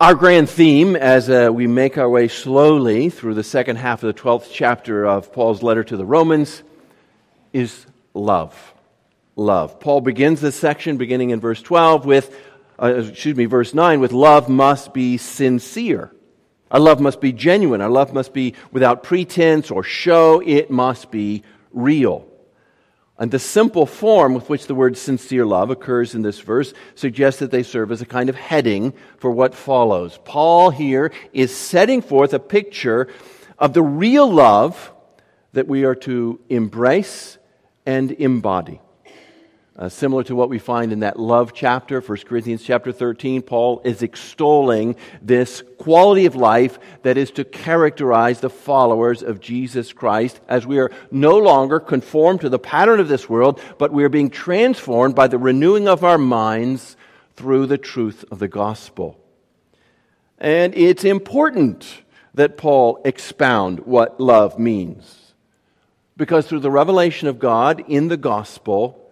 Our grand theme as uh, we make our way slowly through the second half of the 12th chapter of Paul's letter to the Romans is love. Love. Paul begins this section beginning in verse 12 with, uh, excuse me, verse 9 with love must be sincere. Our love must be genuine. Our love must be without pretense or show. It must be real. And the simple form with which the word sincere love occurs in this verse suggests that they serve as a kind of heading for what follows. Paul here is setting forth a picture of the real love that we are to embrace and embody. Uh, similar to what we find in that love chapter, 1 Corinthians chapter 13, Paul is extolling this quality of life that is to characterize the followers of Jesus Christ as we are no longer conformed to the pattern of this world, but we are being transformed by the renewing of our minds through the truth of the gospel. And it's important that Paul expound what love means. Because through the revelation of God in the gospel,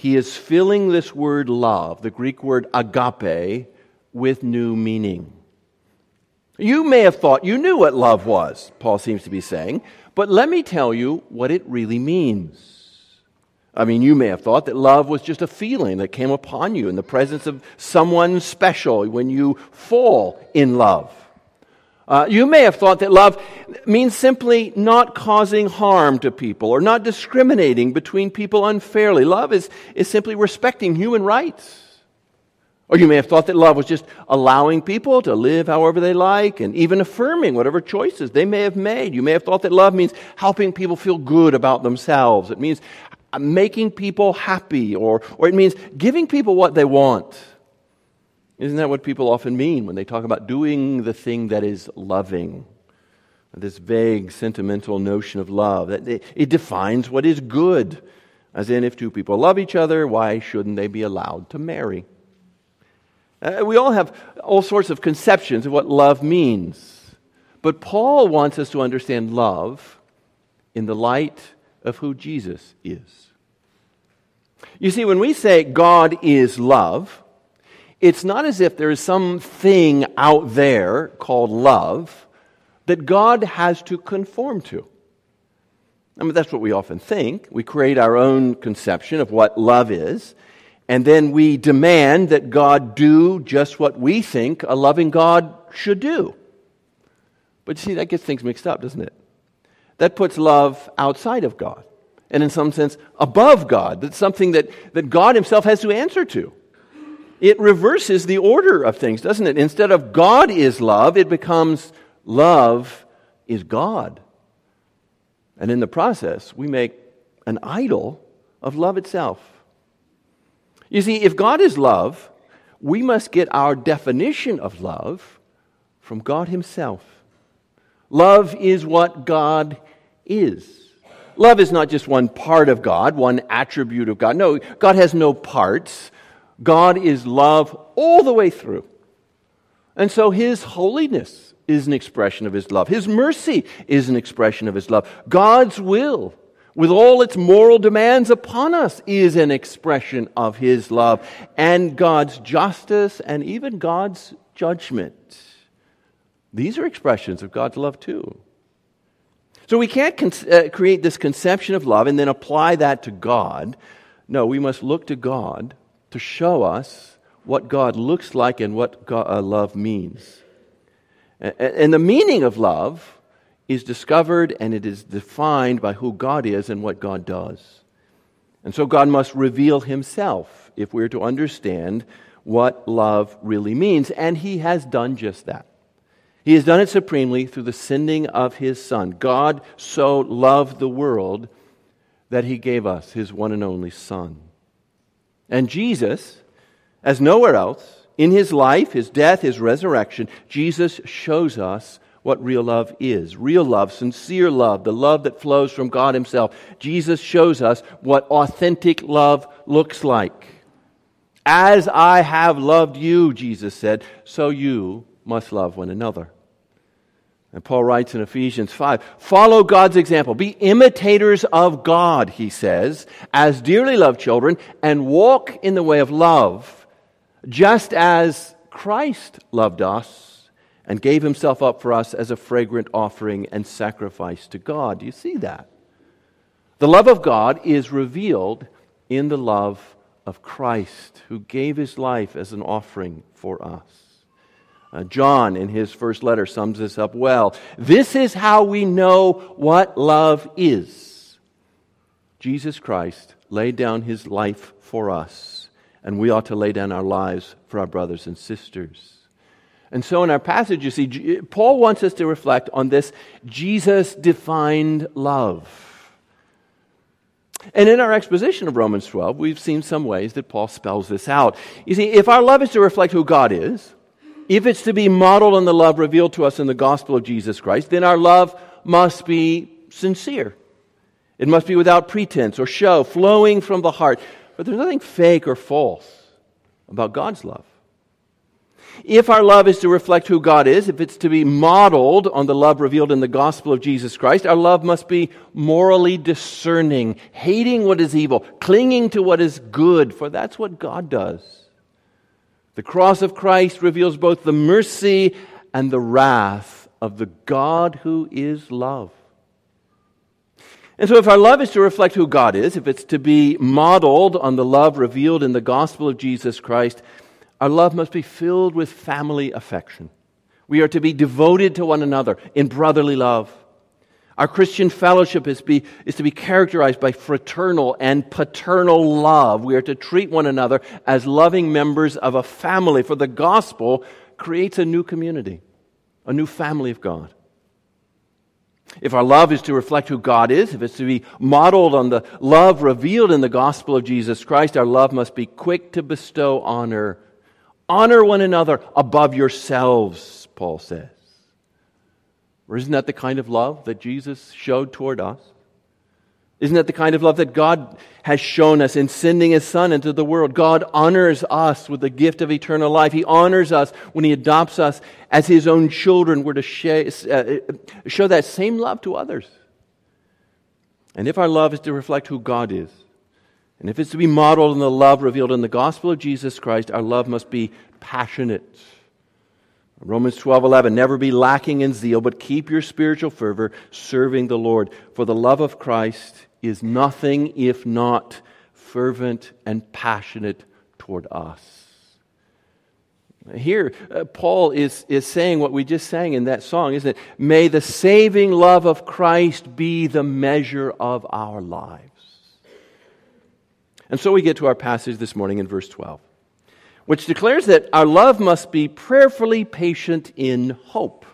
he is filling this word love, the Greek word agape, with new meaning. You may have thought you knew what love was, Paul seems to be saying, but let me tell you what it really means. I mean, you may have thought that love was just a feeling that came upon you in the presence of someone special when you fall in love. Uh, you may have thought that love means simply not causing harm to people or not discriminating between people unfairly. Love is, is simply respecting human rights. Or you may have thought that love was just allowing people to live however they like and even affirming whatever choices they may have made. You may have thought that love means helping people feel good about themselves. It means making people happy or, or it means giving people what they want. Isn't that what people often mean when they talk about doing the thing that is loving? This vague, sentimental notion of love. That it defines what is good. As in, if two people love each other, why shouldn't they be allowed to marry? Uh, we all have all sorts of conceptions of what love means. But Paul wants us to understand love in the light of who Jesus is. You see, when we say God is love, it's not as if there is some thing out there called love that God has to conform to. I mean, that's what we often think. We create our own conception of what love is, and then we demand that God do just what we think a loving God should do. But you see, that gets things mixed up, doesn't it? That puts love outside of God, and in some sense, above God. That's something that, that God Himself has to answer to it reverses the order of things, doesn't it? Instead of God is love, it becomes love is God. And in the process, we make an idol of love itself. You see, if God is love, we must get our definition of love from God Himself. Love is what God is. Love is not just one part of God, one attribute of God. No, God has no parts. God is love all the way through. And so his holiness is an expression of his love. His mercy is an expression of his love. God's will, with all its moral demands upon us, is an expression of his love. And God's justice and even God's judgment. These are expressions of God's love too. So we can't con- uh, create this conception of love and then apply that to God. No, we must look to God to show us what God looks like and what God, uh, love means. And, and the meaning of love is discovered and it is defined by who God is and what God does. And so God must reveal himself if we're to understand what love really means. And he has done just that. He has done it supremely through the sending of his Son. God so loved the world that he gave us his one and only Son. And Jesus, as nowhere else, in his life, his death, his resurrection, Jesus shows us what real love is. Real love, sincere love, the love that flows from God himself. Jesus shows us what authentic love looks like. As I have loved you, Jesus said, so you must love one another. And Paul writes in Ephesians 5 follow God's example. Be imitators of God, he says, as dearly loved children, and walk in the way of love, just as Christ loved us and gave himself up for us as a fragrant offering and sacrifice to God. Do you see that? The love of God is revealed in the love of Christ, who gave his life as an offering for us. Uh, John, in his first letter, sums this up well. This is how we know what love is. Jesus Christ laid down his life for us, and we ought to lay down our lives for our brothers and sisters. And so, in our passage, you see, Paul wants us to reflect on this Jesus defined love. And in our exposition of Romans 12, we've seen some ways that Paul spells this out. You see, if our love is to reflect who God is, if it's to be modeled on the love revealed to us in the gospel of Jesus Christ, then our love must be sincere. It must be without pretense or show, flowing from the heart. But there's nothing fake or false about God's love. If our love is to reflect who God is, if it's to be modeled on the love revealed in the gospel of Jesus Christ, our love must be morally discerning, hating what is evil, clinging to what is good, for that's what God does. The cross of Christ reveals both the mercy and the wrath of the God who is love. And so, if our love is to reflect who God is, if it's to be modeled on the love revealed in the gospel of Jesus Christ, our love must be filled with family affection. We are to be devoted to one another in brotherly love. Our Christian fellowship is, be, is to be characterized by fraternal and paternal love. We are to treat one another as loving members of a family, for the gospel creates a new community, a new family of God. If our love is to reflect who God is, if it's to be modeled on the love revealed in the gospel of Jesus Christ, our love must be quick to bestow honor Honor one another above yourselves, Paul says. Or isn't that the kind of love that Jesus showed toward us? Isn't that the kind of love that God has shown us in sending His Son into the world? God honors us with the gift of eternal life. He honors us when He adopts us as His own children. We're to uh, show that same love to others. And if our love is to reflect who God is, and if it's to be modeled in the love revealed in the gospel of Jesus Christ, our love must be passionate. Romans 12:11 Never be lacking in zeal, but keep your spiritual fervor serving the Lord, for the love of Christ is nothing if not fervent and passionate toward us. Here, uh, Paul is, is saying what we just sang in that song, isn't it? May the saving love of Christ be the measure of our lives. And so we get to our passage this morning in verse 12, which declares that our love must be prayerfully patient in hope.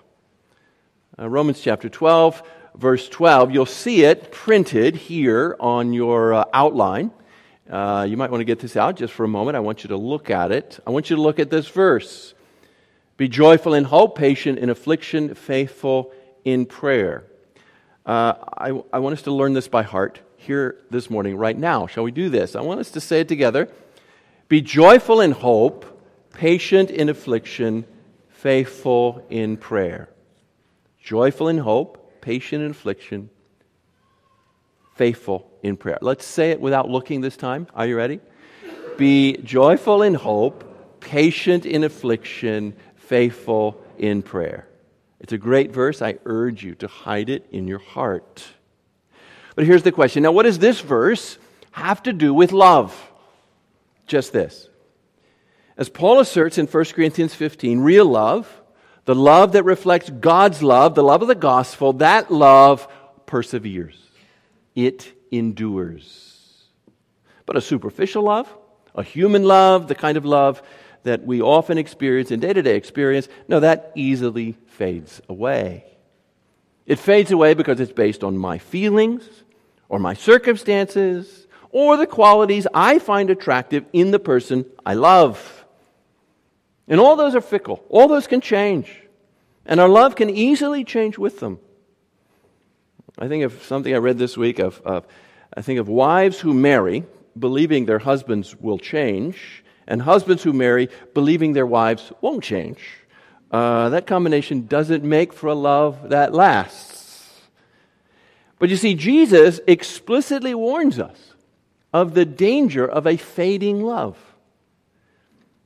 Uh, Romans chapter 12, verse 12, you'll see it printed here on your uh, outline. Uh, you might want to get this out just for a moment. I want you to look at it. I want you to look at this verse. Be joyful in hope, patient in affliction, faithful in prayer. Uh, I, I want us to learn this by heart here this morning, right now. Shall we do this? I want us to say it together. Be joyful in hope, patient in affliction, faithful in prayer. Joyful in hope, patient in affliction, faithful in prayer. Let's say it without looking this time. Are you ready? Be joyful in hope, patient in affliction, faithful in prayer. It's a great verse. I urge you to hide it in your heart. But here's the question now, what does this verse have to do with love? Just this. As Paul asserts in 1 Corinthians 15, real love, the love that reflects God's love, the love of the gospel, that love perseveres. It endures. But a superficial love, a human love, the kind of love that we often experience in day to day experience, no, that easily fades away. It fades away because it's based on my feelings, or my circumstances or the qualities I find attractive in the person I love. And all those are fickle, all those can change. And our love can easily change with them. I think of something I read this week of, of I think of wives who marry believing their husbands will change, and husbands who marry believing their wives won't change. Uh, that combination doesn't make for a love that lasts. But you see, Jesus explicitly warns us of the danger of a fading love.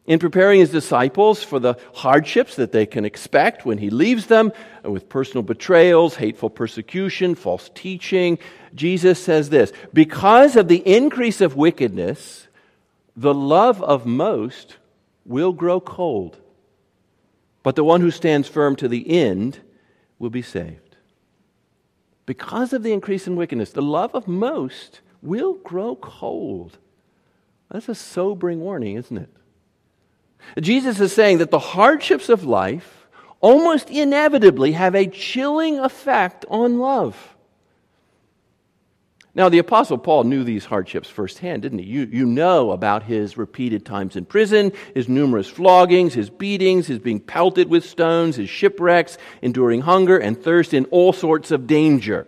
in preparing his disciples for the hardships that they can expect when he leaves them, uh, with personal betrayals, hateful persecution, false teaching, Jesus says this Because of the increase of wickedness, the love of most will grow cold, but the one who stands firm to the end will be saved. Because of the increase in wickedness, the love of most will grow cold. That's a sobering warning, isn't it? Jesus is saying that the hardships of life almost inevitably have a chilling effect on love. Now, the Apostle Paul knew these hardships firsthand, didn't he? You, you know about his repeated times in prison, his numerous floggings, his beatings, his being pelted with stones, his shipwrecks, enduring hunger and thirst in all sorts of danger.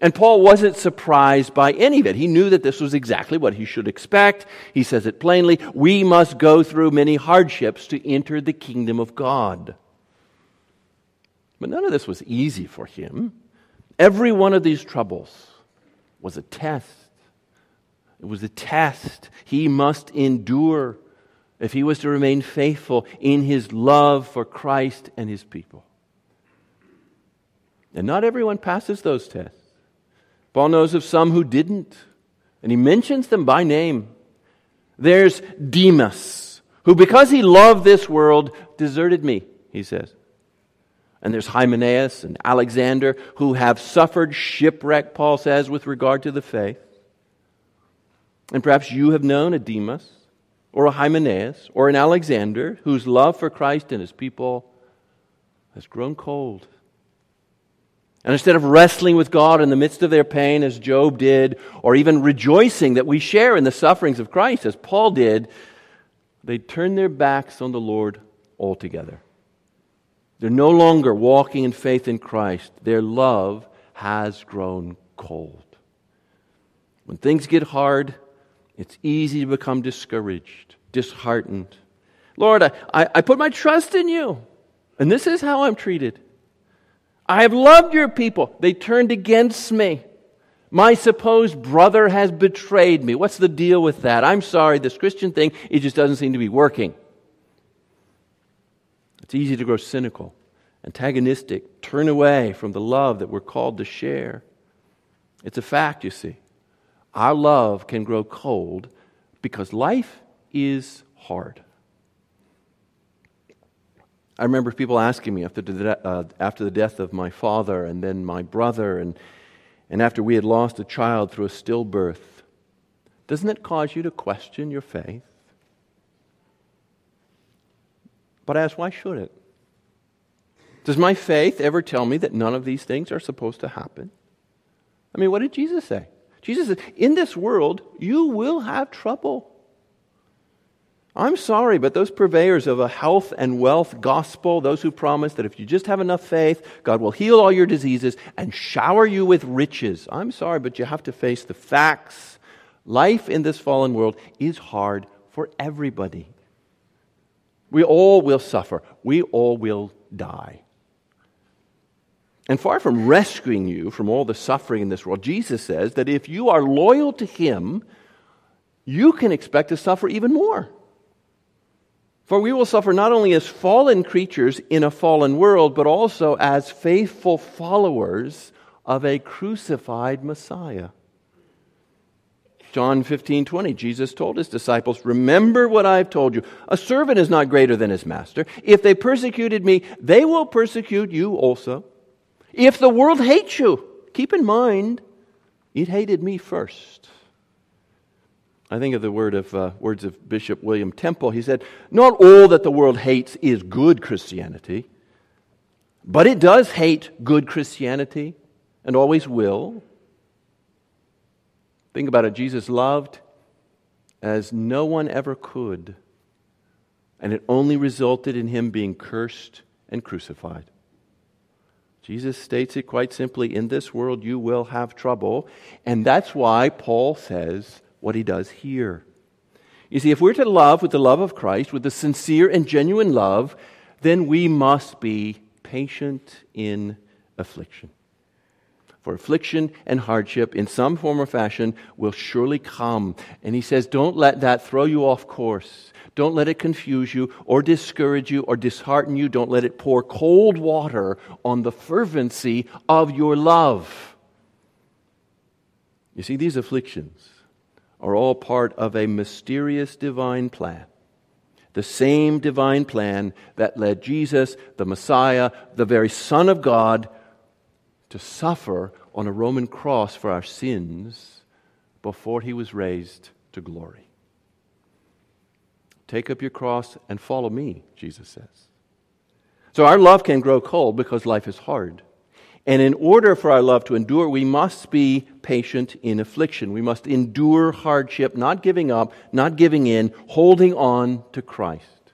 And Paul wasn't surprised by any of it. He knew that this was exactly what he should expect. He says it plainly we must go through many hardships to enter the kingdom of God. But none of this was easy for him. Every one of these troubles was a test. It was a test he must endure if he was to remain faithful in his love for Christ and his people. And not everyone passes those tests. Paul knows of some who didn't, and he mentions them by name. There's Demas, who, because he loved this world, deserted me, he says. And there's Hymenaeus and Alexander, who have suffered shipwreck, Paul says, with regard to the faith. And perhaps you have known a Demas, or a Hymenaeus, or an Alexander, whose love for Christ and his people has grown cold. And instead of wrestling with God in the midst of their pain, as Job did, or even rejoicing that we share in the sufferings of Christ, as Paul did, they turn their backs on the Lord altogether. They're no longer walking in faith in Christ. Their love has grown cold. When things get hard, it's easy to become discouraged, disheartened. Lord, I, I, I put my trust in you, and this is how I'm treated. I have loved your people. They turned against me. My supposed brother has betrayed me. What's the deal with that? I'm sorry, this Christian thing, it just doesn't seem to be working. It's easy to grow cynical, antagonistic, turn away from the love that we're called to share. It's a fact, you see. Our love can grow cold because life is hard. I remember people asking me after the, uh, after the death of my father and then my brother, and, and after we had lost a child through a stillbirth, doesn't it cause you to question your faith? But I ask, why should it? Does my faith ever tell me that none of these things are supposed to happen? I mean, what did Jesus say? Jesus said, In this world, you will have trouble. I'm sorry, but those purveyors of a health and wealth gospel, those who promise that if you just have enough faith, God will heal all your diseases and shower you with riches. I'm sorry, but you have to face the facts. Life in this fallen world is hard for everybody. We all will suffer, we all will die. And far from rescuing you from all the suffering in this world, Jesus says that if you are loyal to Him, you can expect to suffer even more. For we will suffer not only as fallen creatures in a fallen world, but also as faithful followers of a crucified Messiah. John 15, 20, Jesus told his disciples, Remember what I've told you. A servant is not greater than his master. If they persecuted me, they will persecute you also. If the world hates you, keep in mind, it hated me first. I think of the word of, uh, words of Bishop William Temple. He said, Not all that the world hates is good Christianity, but it does hate good Christianity and always will. Think about it. Jesus loved as no one ever could, and it only resulted in him being cursed and crucified. Jesus states it quite simply in this world you will have trouble, and that's why Paul says, what he does here. You see, if we're to love with the love of Christ, with the sincere and genuine love, then we must be patient in affliction. for affliction and hardship in some form or fashion will surely come. And he says, don't let that throw you off course. Don't let it confuse you or discourage you or dishearten you. Don't let it pour cold water on the fervency of your love. You see, these afflictions are all part of a mysterious divine plan. The same divine plan that led Jesus, the Messiah, the very Son of God, to suffer on a Roman cross for our sins before he was raised to glory. Take up your cross and follow me, Jesus says. So our love can grow cold because life is hard. And in order for our love to endure, we must be patient in affliction. We must endure hardship, not giving up, not giving in, holding on to Christ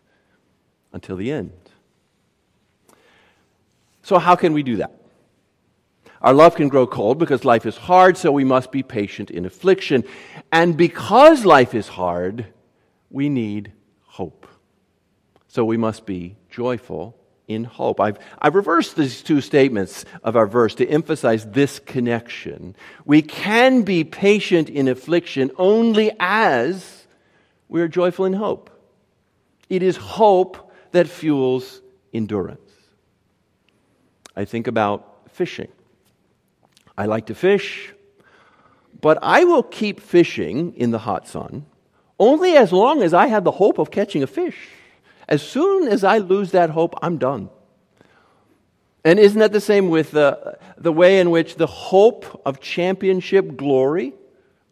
until the end. So, how can we do that? Our love can grow cold because life is hard, so we must be patient in affliction. And because life is hard, we need hope. So we must be joyful in hope. I've, I've reversed these two statements of our verse to emphasize this connection. We can be patient in affliction only as we are joyful in hope. It is hope that fuels endurance. I think about fishing. I like to fish, but I will keep fishing in the hot sun only as long as I have the hope of catching a fish. As soon as I lose that hope, I'm done. And isn't that the same with the, the way in which the hope of championship glory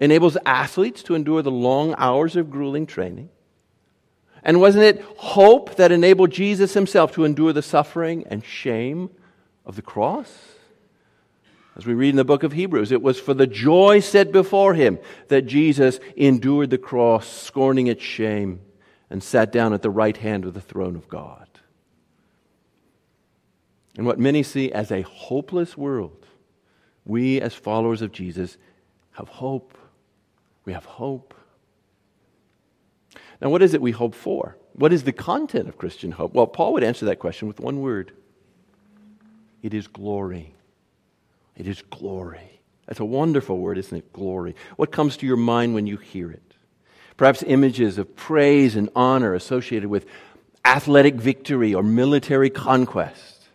enables athletes to endure the long hours of grueling training? And wasn't it hope that enabled Jesus himself to endure the suffering and shame of the cross? As we read in the book of Hebrews, it was for the joy set before him that Jesus endured the cross, scorning its shame and sat down at the right hand of the throne of God. And what many see as a hopeless world, we as followers of Jesus have hope. We have hope. Now, what is it we hope for? What is the content of Christian hope? Well, Paul would answer that question with one word it is glory. It is glory. That's a wonderful word, isn't it? Glory. What comes to your mind when you hear it? Perhaps images of praise and honor associated with athletic victory or military conquest.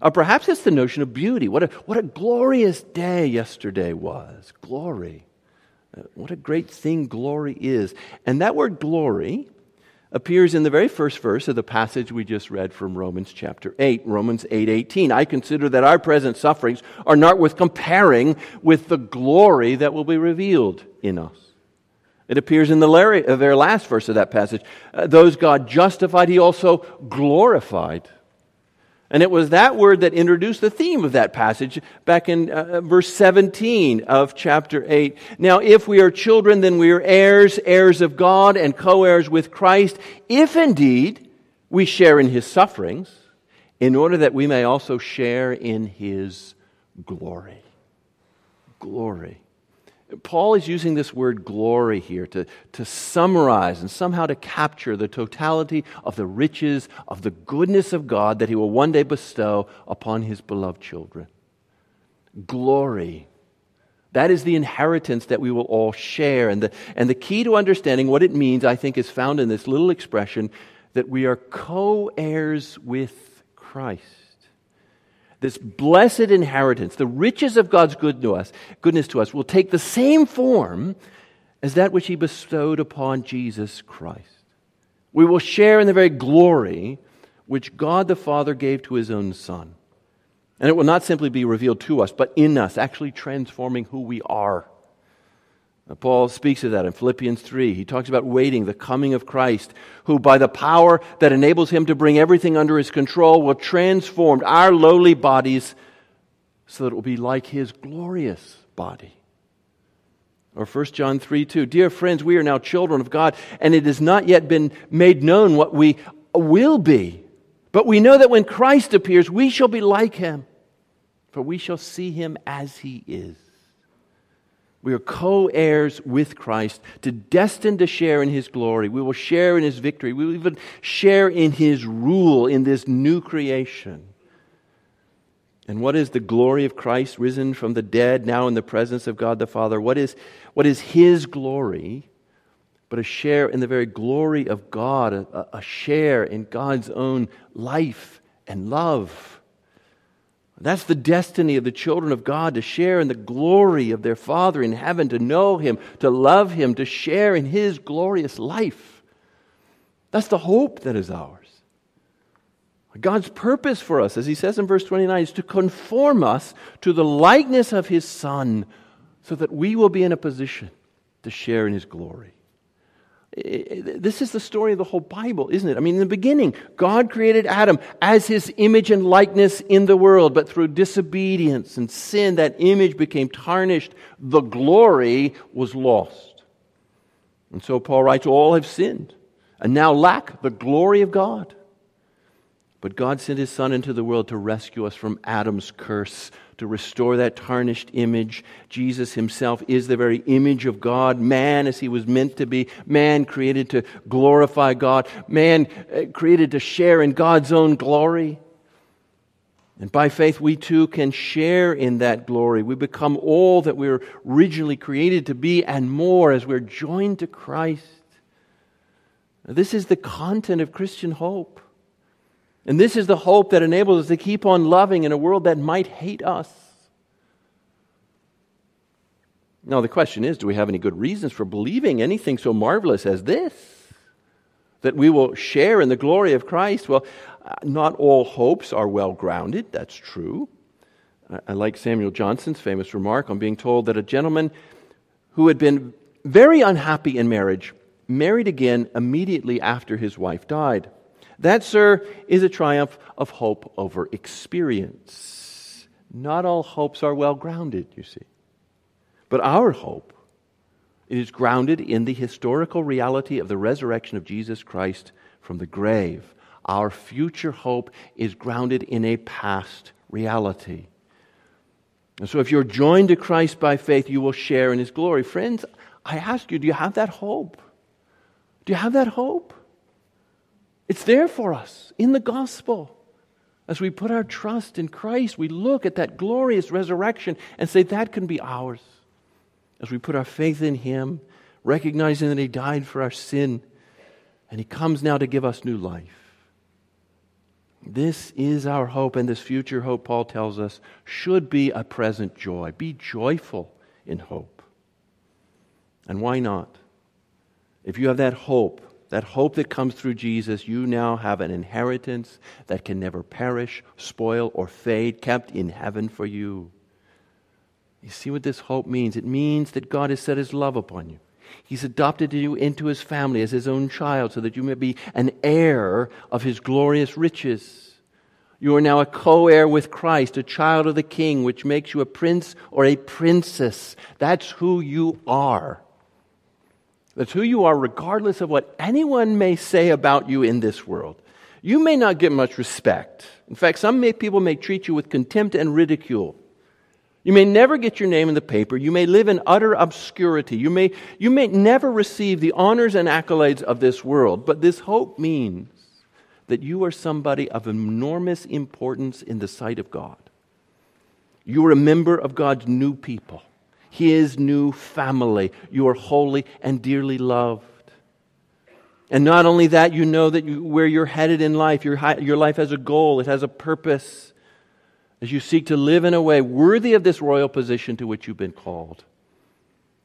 Or perhaps it's the notion of beauty. What a, what a glorious day yesterday was. Glory. Uh, what a great thing glory is. And that word glory appears in the very first verse of the passage we just read from Romans chapter 8, Romans 8:18. 8, I consider that our present sufferings are not worth comparing with the glory that will be revealed in us. It appears in the very last verse of that passage. Uh, those God justified, he also glorified. And it was that word that introduced the theme of that passage back in uh, uh verse 17 of chapter 8. Now, if we are children, then we are heirs, heirs of God, and co heirs with Christ, if indeed we share in his sufferings, in order that we may also share in his glory. Glory. Paul is using this word glory here to, to summarize and somehow to capture the totality of the riches of the goodness of God that he will one day bestow upon his beloved children. Glory. That is the inheritance that we will all share. And the, and the key to understanding what it means, I think, is found in this little expression that we are co heirs with Christ this blessed inheritance, the riches of God's good to us, goodness to us, will take the same form as that which He bestowed upon Jesus Christ. We will share in the very glory which God the Father gave to His own Son. And it will not simply be revealed to us, but in us, actually transforming who we are. Paul speaks of that in Philippians 3. He talks about waiting the coming of Christ, who, by the power that enables him to bring everything under his control, will transform our lowly bodies so that it will be like his glorious body. Or 1 John 3 2. Dear friends, we are now children of God, and it has not yet been made known what we will be. But we know that when Christ appears, we shall be like him, for we shall see him as he is. We are co heirs with Christ, to destined to share in his glory. We will share in his victory. We will even share in his rule in this new creation. And what is the glory of Christ risen from the dead, now in the presence of God the Father? What is, what is his glory? But a share in the very glory of God, a, a share in God's own life and love. That's the destiny of the children of God to share in the glory of their Father in heaven, to know Him, to love Him, to share in His glorious life. That's the hope that is ours. God's purpose for us, as He says in verse 29, is to conform us to the likeness of His Son so that we will be in a position to share in His glory. This is the story of the whole Bible, isn't it? I mean, in the beginning, God created Adam as his image and likeness in the world, but through disobedience and sin, that image became tarnished. The glory was lost. And so Paul writes, All have sinned and now lack the glory of God. But God sent his Son into the world to rescue us from Adam's curse, to restore that tarnished image. Jesus himself is the very image of God, man as he was meant to be, man created to glorify God, man uh, created to share in God's own glory. And by faith, we too can share in that glory. We become all that we were originally created to be and more as we're joined to Christ. This is the content of Christian hope. And this is the hope that enables us to keep on loving in a world that might hate us. Now, the question is do we have any good reasons for believing anything so marvelous as this? That we will share in the glory of Christ? Well, not all hopes are well grounded, that's true. I like Samuel Johnson's famous remark on being told that a gentleman who had been very unhappy in marriage married again immediately after his wife died. That, sir, is a triumph of hope over experience. Not all hopes are well grounded, you see. But our hope is grounded in the historical reality of the resurrection of Jesus Christ from the grave. Our future hope is grounded in a past reality. And so, if you're joined to Christ by faith, you will share in his glory. Friends, I ask you, do you have that hope? Do you have that hope? It's there for us in the gospel. As we put our trust in Christ, we look at that glorious resurrection and say, that can be ours. As we put our faith in Him, recognizing that He died for our sin, and He comes now to give us new life. This is our hope, and this future hope, Paul tells us, should be a present joy. Be joyful in hope. And why not? If you have that hope, that hope that comes through Jesus, you now have an inheritance that can never perish, spoil, or fade, kept in heaven for you. You see what this hope means? It means that God has set his love upon you. He's adopted you into his family as his own child so that you may be an heir of his glorious riches. You are now a co heir with Christ, a child of the king, which makes you a prince or a princess. That's who you are. That's who you are, regardless of what anyone may say about you in this world. You may not get much respect. In fact, some may, people may treat you with contempt and ridicule. You may never get your name in the paper. You may live in utter obscurity. You may, you may never receive the honors and accolades of this world. But this hope means that you are somebody of enormous importance in the sight of God. You are a member of God's new people his new family. You are holy and dearly loved. And not only that, you know that you, where you're headed in life, your, your life has a goal, it has a purpose as you seek to live in a way worthy of this royal position to which you've been called.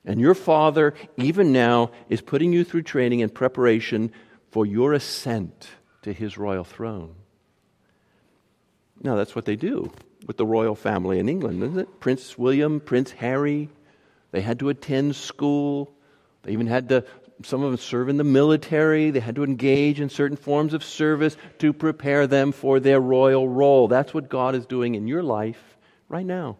And your Father, even now, is putting you through training and preparation for your ascent to his royal throne. Now, that's what they do with the royal family in England, isn't it? Prince William, Prince Harry, they had to attend school. They even had to, some of them serve in the military. They had to engage in certain forms of service to prepare them for their royal role. That's what God is doing in your life right now.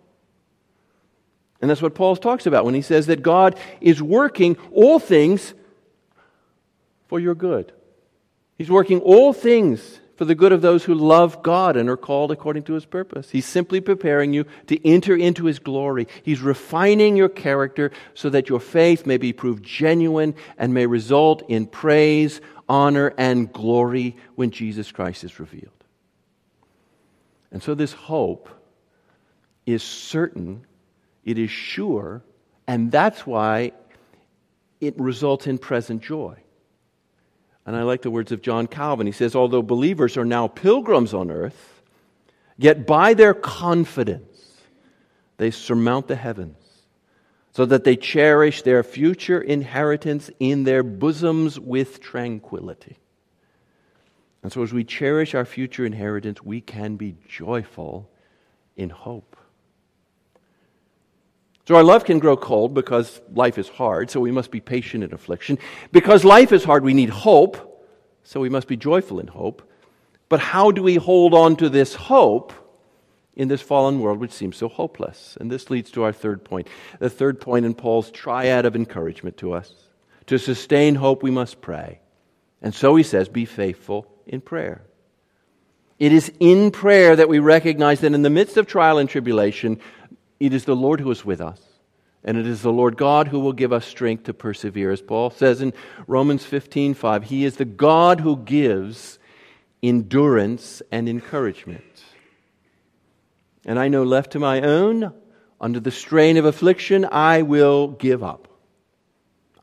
And that's what Paul talks about when he says that God is working all things for your good. He's working all things for the good of those who love God and are called according to his purpose. He's simply preparing you to enter into his glory. He's refining your character so that your faith may be proved genuine and may result in praise, honor, and glory when Jesus Christ is revealed. And so, this hope is certain, it is sure, and that's why it results in present joy. And I like the words of John Calvin. He says, Although believers are now pilgrims on earth, yet by their confidence they surmount the heavens, so that they cherish their future inheritance in their bosoms with tranquility. And so, as we cherish our future inheritance, we can be joyful in hope. So our love can grow cold because life is hard, so we must be patient in affliction. Because life is hard, we need hope, so we must be joyful in hope. But how do we hold on to this hope in this fallen world which seems so hopeless? And this leads to our third point. The third point in Paul's triad of encouragement to us. To sustain hope, we must pray. And so he says, be faithful in prayer. It is in prayer that we recognize that in the midst of trial and tribulation, it is the Lord who is with us. And it is the Lord God who will give us strength to persevere. As Paul says in Romans 15 5, He is the God who gives endurance and encouragement. And I know, left to my own, under the strain of affliction, I will give up.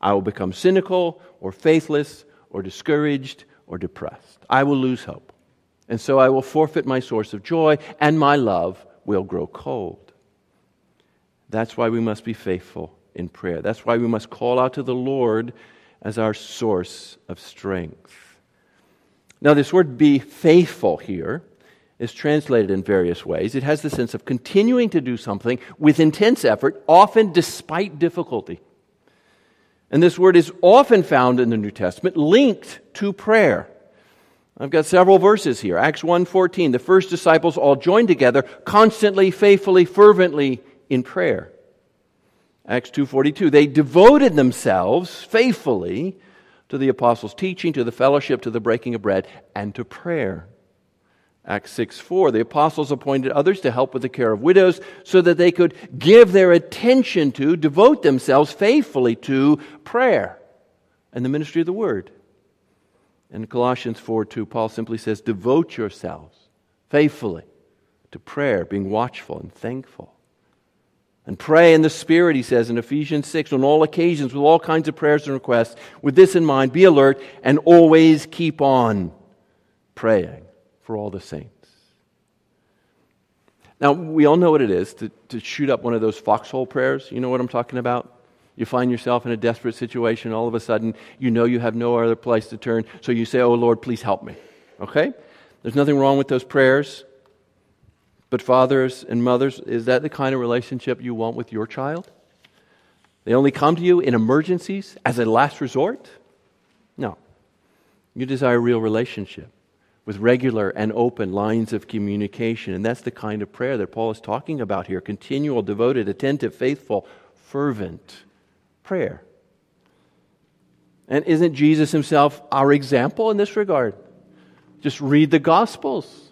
I will become cynical or faithless or discouraged or depressed. I will lose hope. And so I will forfeit my source of joy, and my love will grow cold. That's why we must be faithful in prayer. That's why we must call out to the Lord as our source of strength. Now, this word be faithful here is translated in various ways. It has the sense of continuing to do something with intense effort, often despite difficulty. And this word is often found in the New Testament linked to prayer. I've got several verses here. Acts 1:14, the first disciples all joined together constantly, faithfully, fervently in prayer. Acts 2:42 they devoted themselves faithfully to the apostles' teaching, to the fellowship, to the breaking of bread, and to prayer. Acts 6 4, the apostles appointed others to help with the care of widows so that they could give their attention to, devote themselves faithfully to prayer and the ministry of the word. In Colossians 4 2, Paul simply says, Devote yourselves faithfully to prayer, being watchful and thankful. And pray in the Spirit, he says in Ephesians 6, on all occasions with all kinds of prayers and requests. With this in mind, be alert and always keep on praying for all the saints. Now, we all know what it is to, to shoot up one of those foxhole prayers. You know what I'm talking about? You find yourself in a desperate situation, all of a sudden, you know you have no other place to turn, so you say, Oh Lord, please help me. Okay? There's nothing wrong with those prayers. But, fathers and mothers, is that the kind of relationship you want with your child? They only come to you in emergencies as a last resort? No. You desire real relationship with regular and open lines of communication. And that's the kind of prayer that Paul is talking about here continual, devoted, attentive, faithful, fervent prayer. And isn't Jesus himself our example in this regard? Just read the Gospels.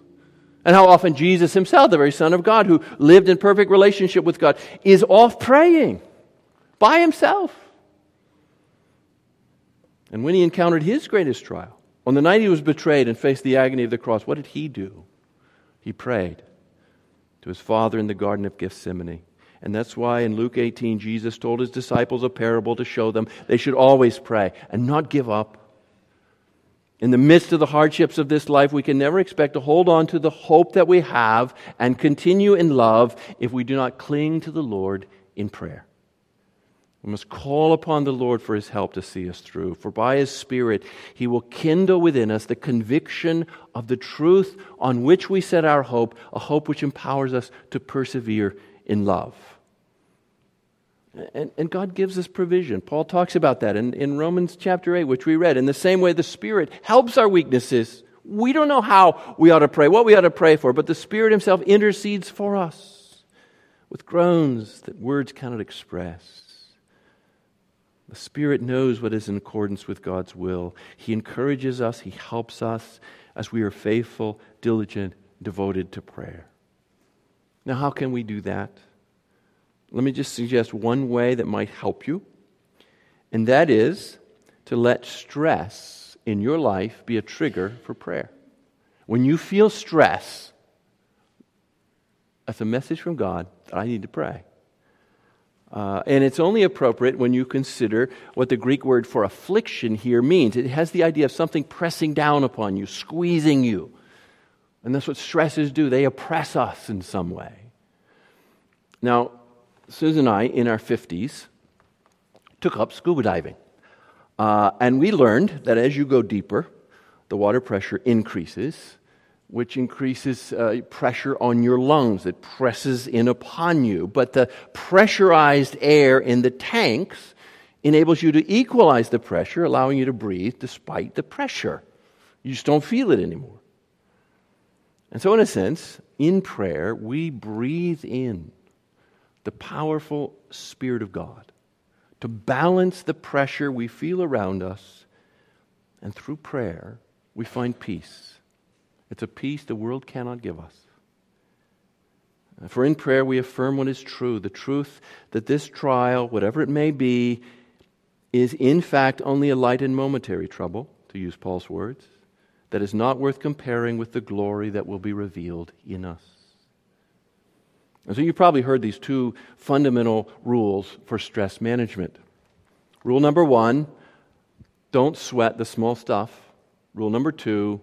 And how often Jesus himself, the very Son of God, who lived in perfect relationship with God, is off praying by himself. And when he encountered his greatest trial, on the night he was betrayed and faced the agony of the cross, what did he do? He prayed to his Father in the Garden of Gethsemane. And that's why in Luke 18, Jesus told his disciples a parable to show them they should always pray and not give up in the midst of the hardships of this life, we can never expect to hold on to the hope that we have and continue in love if we do not cling to the Lord in prayer. We must call upon the Lord for his help to see us through, for by his Spirit he will kindle within us the conviction of the truth on which we set our hope, a hope which empowers us to persevere in love. And, and, God gives us provision. Paul talks about that in, in Romans chapter 8, which we read. In the same way, the Spirit helps our weaknesses. We don't know how we ought to pray, what we ought to pray for, but the Spirit Himself intercedes for us with groans that words cannot express. The Spirit knows what is in accordance with God's will. He encourages us, He helps us as we are faithful, diligent, devoted to prayer. Now, how can we do that? Let me just suggest one way that might help you, and that is to let stress in your life be a trigger for prayer. When you feel stress, that's a message from God. that I need to pray. Uh, and it's only appropriate when you consider what the Greek word for affliction here means. It has the idea of something pressing down upon you, squeezing you. And that's what stresses do. They oppress us in some way. Now, Susan and I, in our 50s, took up scuba diving. Uh, and we learned that as you go deeper, the water pressure increases, which increases uh, pressure on your lungs. It presses in upon you. But the pressurized air in the tanks enables you to equalize the pressure, allowing you to breathe despite the pressure. You just don't feel it anymore. And so, in a sense, in prayer, we breathe in the powerful Spirit of God to balance the pressure we feel around us. And through prayer, we find peace it's a peace the world cannot give us. For in prayer we affirm what is true the truth that this trial, whatever it may be, is in fact only a light and momentary trouble, to use Paul's words, that is not worth comparing with the glory that will be revealed in us. And so you've probably heard these two fundamental rules for stress management. Rule number one don't sweat the small stuff. Rule number two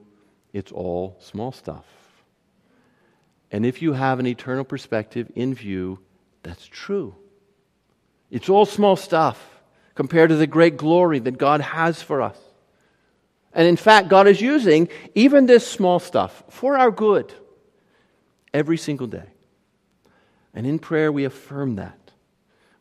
it's all small stuff. And if you have an eternal perspective in view, that's true. It's all small stuff compared to the great glory that God has for us. And in fact, God is using even this small stuff for our good every single day. And in prayer, we affirm that.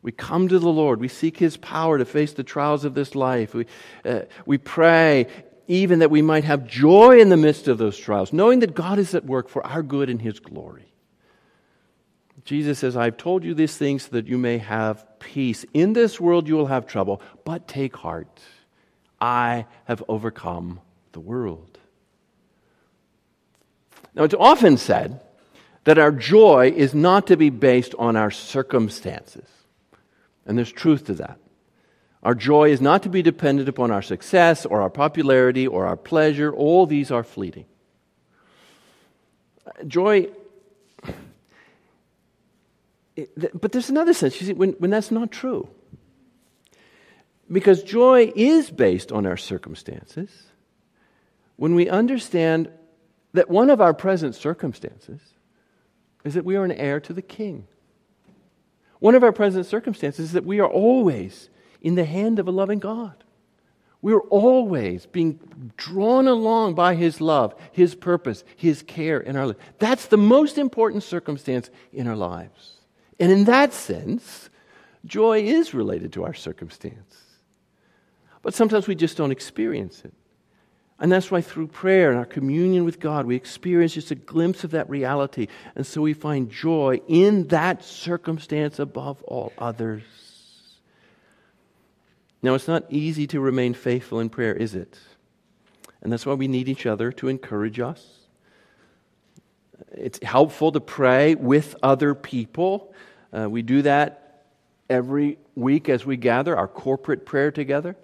We come to the Lord. We seek His power to face the trials of this life. We, uh, we pray even that we might have joy in the midst of those trials, knowing that God is at work for our good and His glory. Jesus says, I've told you these things so that you may have peace. In this world you will have trouble, but take heart. I have overcome the world. Now, it's often said that our joy is not to be based on our circumstances. And there's truth to that. Our joy is not to be dependent upon our success or our popularity or our pleasure. All these are fleeting. Joy, but there's another sense, you see, when, when that's not true. Because joy is based on our circumstances. When we understand that one of our present circumstances is that we are an heir to the king. One of our present circumstances is that we are always in the hand of a loving God. We're always being drawn along by His love, His purpose, His care in our life. That's the most important circumstance in our lives. And in that sense, joy is related to our circumstance. But sometimes we just don't experience it. And that's why through prayer and our communion with God, we experience just a glimpse of that reality. And so we find joy in that circumstance above all others. Now, it's not easy to remain faithful in prayer, is it? And that's why we need each other to encourage us. It's helpful to pray with other people. Uh, we do that every week as we gather our corporate prayer together.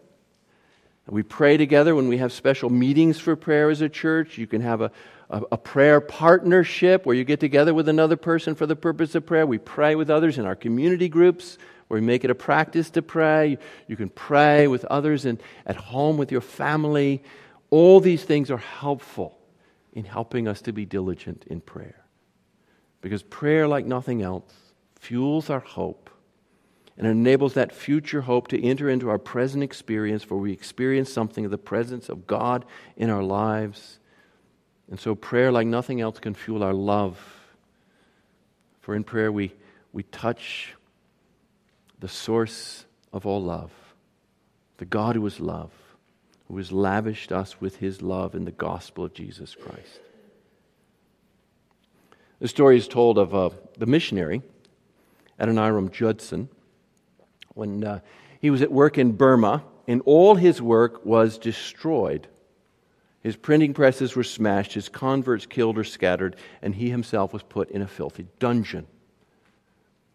We pray together when we have special meetings for prayer as a church. You can have a, a, a, prayer partnership where you get together with another person for the purpose of prayer. We pray with others in our community groups where you make it a practice to pray. You can pray with others and at home with your family. All these things are helpful in helping us to be diligent in prayer. Because prayer, like nothing else, fuels our hope and it enables that future hope to enter into our present experience where we experience something of the presence of God in our lives. And so, prayer, like nothing else, can fuel our love. For in prayer, we, we touch the source of all love, the God who is love, who has lavished us with his love in the gospel of Jesus Christ. The story is told of uh, the missionary, Adoniram Judson, when uh, he was at work in Burma, and all his work was destroyed. His printing presses were smashed, his converts killed or scattered, and he himself was put in a filthy dungeon.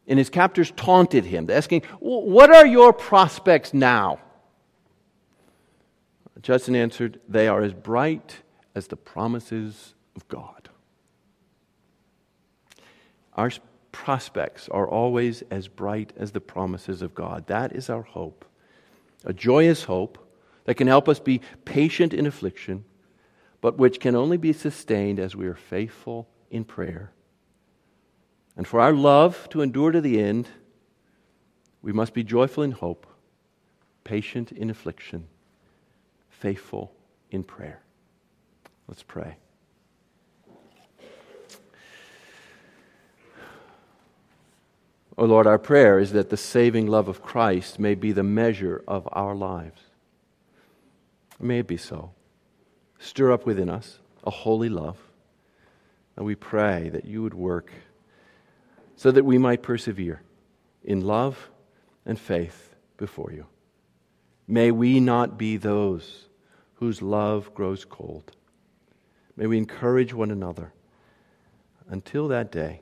And his captors taunted him, asking, What are your prospects now? Judson answered, They are as bright as the promises of God. Our prospects are always as bright as the promises of God. That is our hope. A joyous hope that can help us be patient in affliction, but which can only be sustained as we are faithful in prayer. And for our love to endure to the end, we must be joyful in hope, patient in affliction, faithful in prayer. Let's pray. O oh Lord, our prayer is that the saving love of Christ may be the measure of our lives. May it be so. Stir up within us a holy love. And we pray that you would work so that we might persevere in love and faith before you. May we not be those whose love grows cold. May we encourage one another. Until that day,